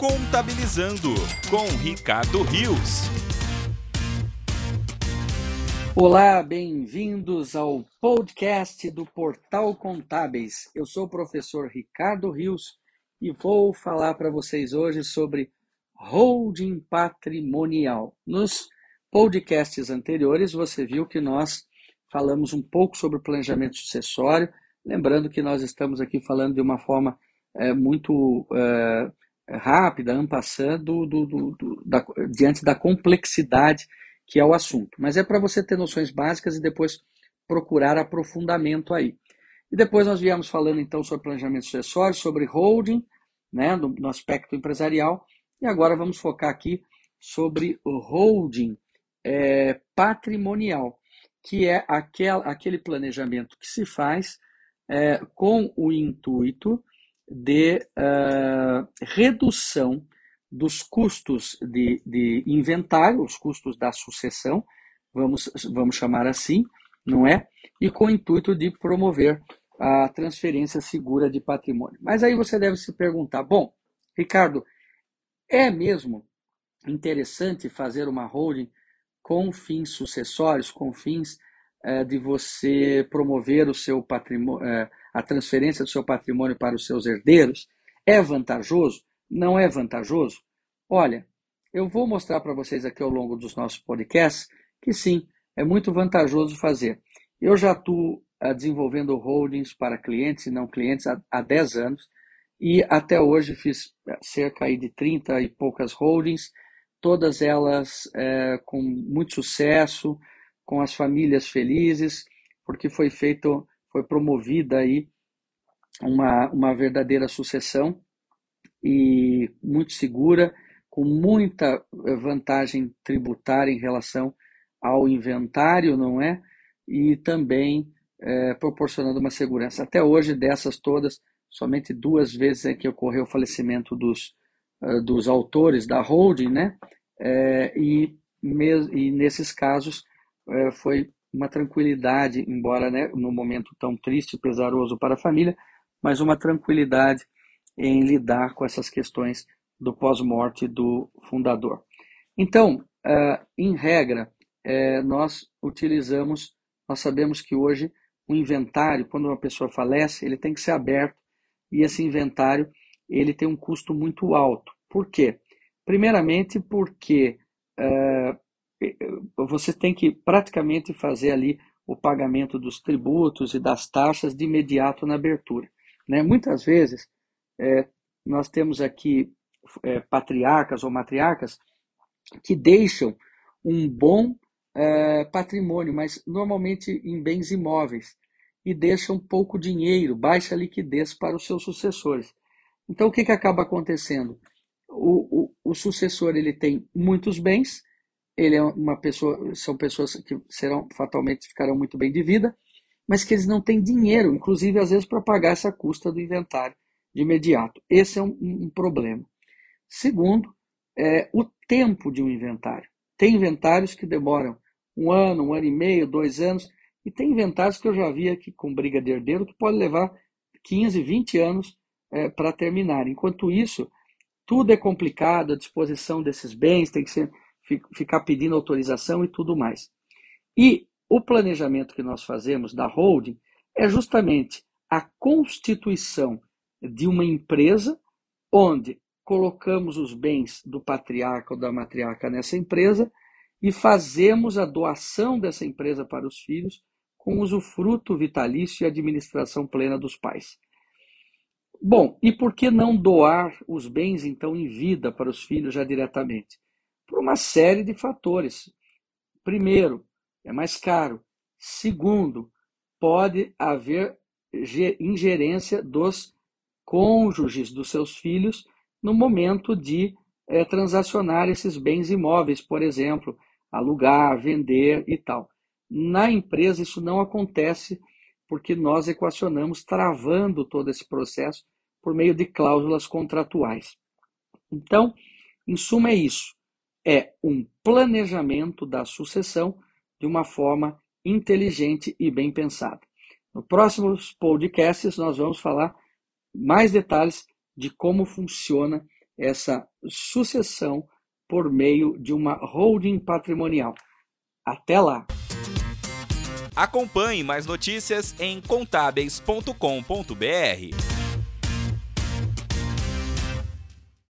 Contabilizando com Ricardo Rios. Olá, bem-vindos ao podcast do Portal Contábeis. Eu sou o professor Ricardo Rios e vou falar para vocês hoje sobre holding patrimonial. Nos podcasts anteriores, você viu que nós falamos um pouco sobre planejamento sucessório, lembrando que nós estamos aqui falando de uma forma é, muito é, rápida, ampassando do, do, do, da, diante da complexidade que é o assunto. Mas é para você ter noções básicas e depois procurar aprofundamento aí. E depois nós viemos falando então sobre planejamento sucessório, sobre holding, né, no, no aspecto empresarial, e agora vamos focar aqui sobre o holding é, patrimonial, que é aquel, aquele planejamento que se faz é, com o intuito de uh, redução dos custos de, de inventário, os custos da sucessão, vamos, vamos chamar assim, não é? E com o intuito de promover a transferência segura de patrimônio. Mas aí você deve se perguntar: bom, Ricardo, é mesmo interessante fazer uma holding com fins sucessórios, com fins é, de você promover o seu patrimônio, é, a transferência do seu patrimônio para os seus herdeiros? É vantajoso? Não é vantajoso? Olha, eu vou mostrar para vocês aqui ao longo dos nossos podcasts que sim, é muito vantajoso fazer. Eu já estou uh, desenvolvendo holdings para clientes e não clientes há, há 10 anos e até hoje fiz eh, cerca de 30 e poucas holdings, todas elas é, com muito sucesso, com as famílias felizes, porque foi feito, foi promovida aí uma, uma verdadeira sucessão e muito segura, com muita eh, vantagem tributária em relação ao inventário, não é? E também é, proporcionando uma segurança. Até hoje, dessas todas, somente duas vezes é que ocorreu o falecimento dos, uh, dos autores da holding, né? É, e, e nesses casos foi uma tranquilidade, embora né, no momento tão triste e pesaroso para a família, mas uma tranquilidade em lidar com essas questões do pós-morte do fundador. Então, uh, em regra, uh, nós utilizamos, nós sabemos que hoje o inventário, quando uma pessoa falece, ele tem que ser aberto e esse inventário ele tem um custo muito alto. Por quê? Primeiramente porque você tem que praticamente fazer ali o pagamento dos tributos e das taxas de imediato na abertura. Né? Muitas vezes é, nós temos aqui é, patriarcas ou matriarcas que deixam um bom é, patrimônio, mas normalmente em bens imóveis, e deixam pouco dinheiro, baixa liquidez para os seus sucessores. Então, o que, que acaba acontecendo? O, o, o sucessor ele tem muitos bens, ele é uma pessoa, são pessoas que serão fatalmente ficarão muito bem de vida, mas que eles não têm dinheiro, inclusive às vezes para pagar essa custa do inventário de imediato. Esse é um, um problema. Segundo, é o tempo de um inventário. Tem inventários que demoram um ano, um ano e meio, dois anos, e tem inventários que eu já vi aqui com briga de herdeiro que pode levar 15, 20 anos é, para terminar. Enquanto isso, tudo é complicado, a disposição desses bens tem que ser, ficar pedindo autorização e tudo mais. E o planejamento que nós fazemos da holding é justamente a constituição de uma empresa onde colocamos os bens do patriarca ou da matriarca nessa empresa e fazemos a doação dessa empresa para os filhos com usufruto vitalício e administração plena dos pais. Bom, e por que não doar os bens então em vida para os filhos já diretamente? Por uma série de fatores. Primeiro, é mais caro. Segundo, pode haver ingerência dos cônjuges dos seus filhos no momento de é, transacionar esses bens imóveis, por exemplo, alugar, vender e tal. Na empresa, isso não acontece porque nós equacionamos travando todo esse processo por meio de cláusulas contratuais. Então, em suma, é isso. É um planejamento da sucessão de uma forma inteligente e bem pensada. No próximos podcasts, nós vamos falar mais detalhes de como funciona essa sucessão por meio de uma holding patrimonial. Até lá! Acompanhe mais notícias em contábeis.com.br.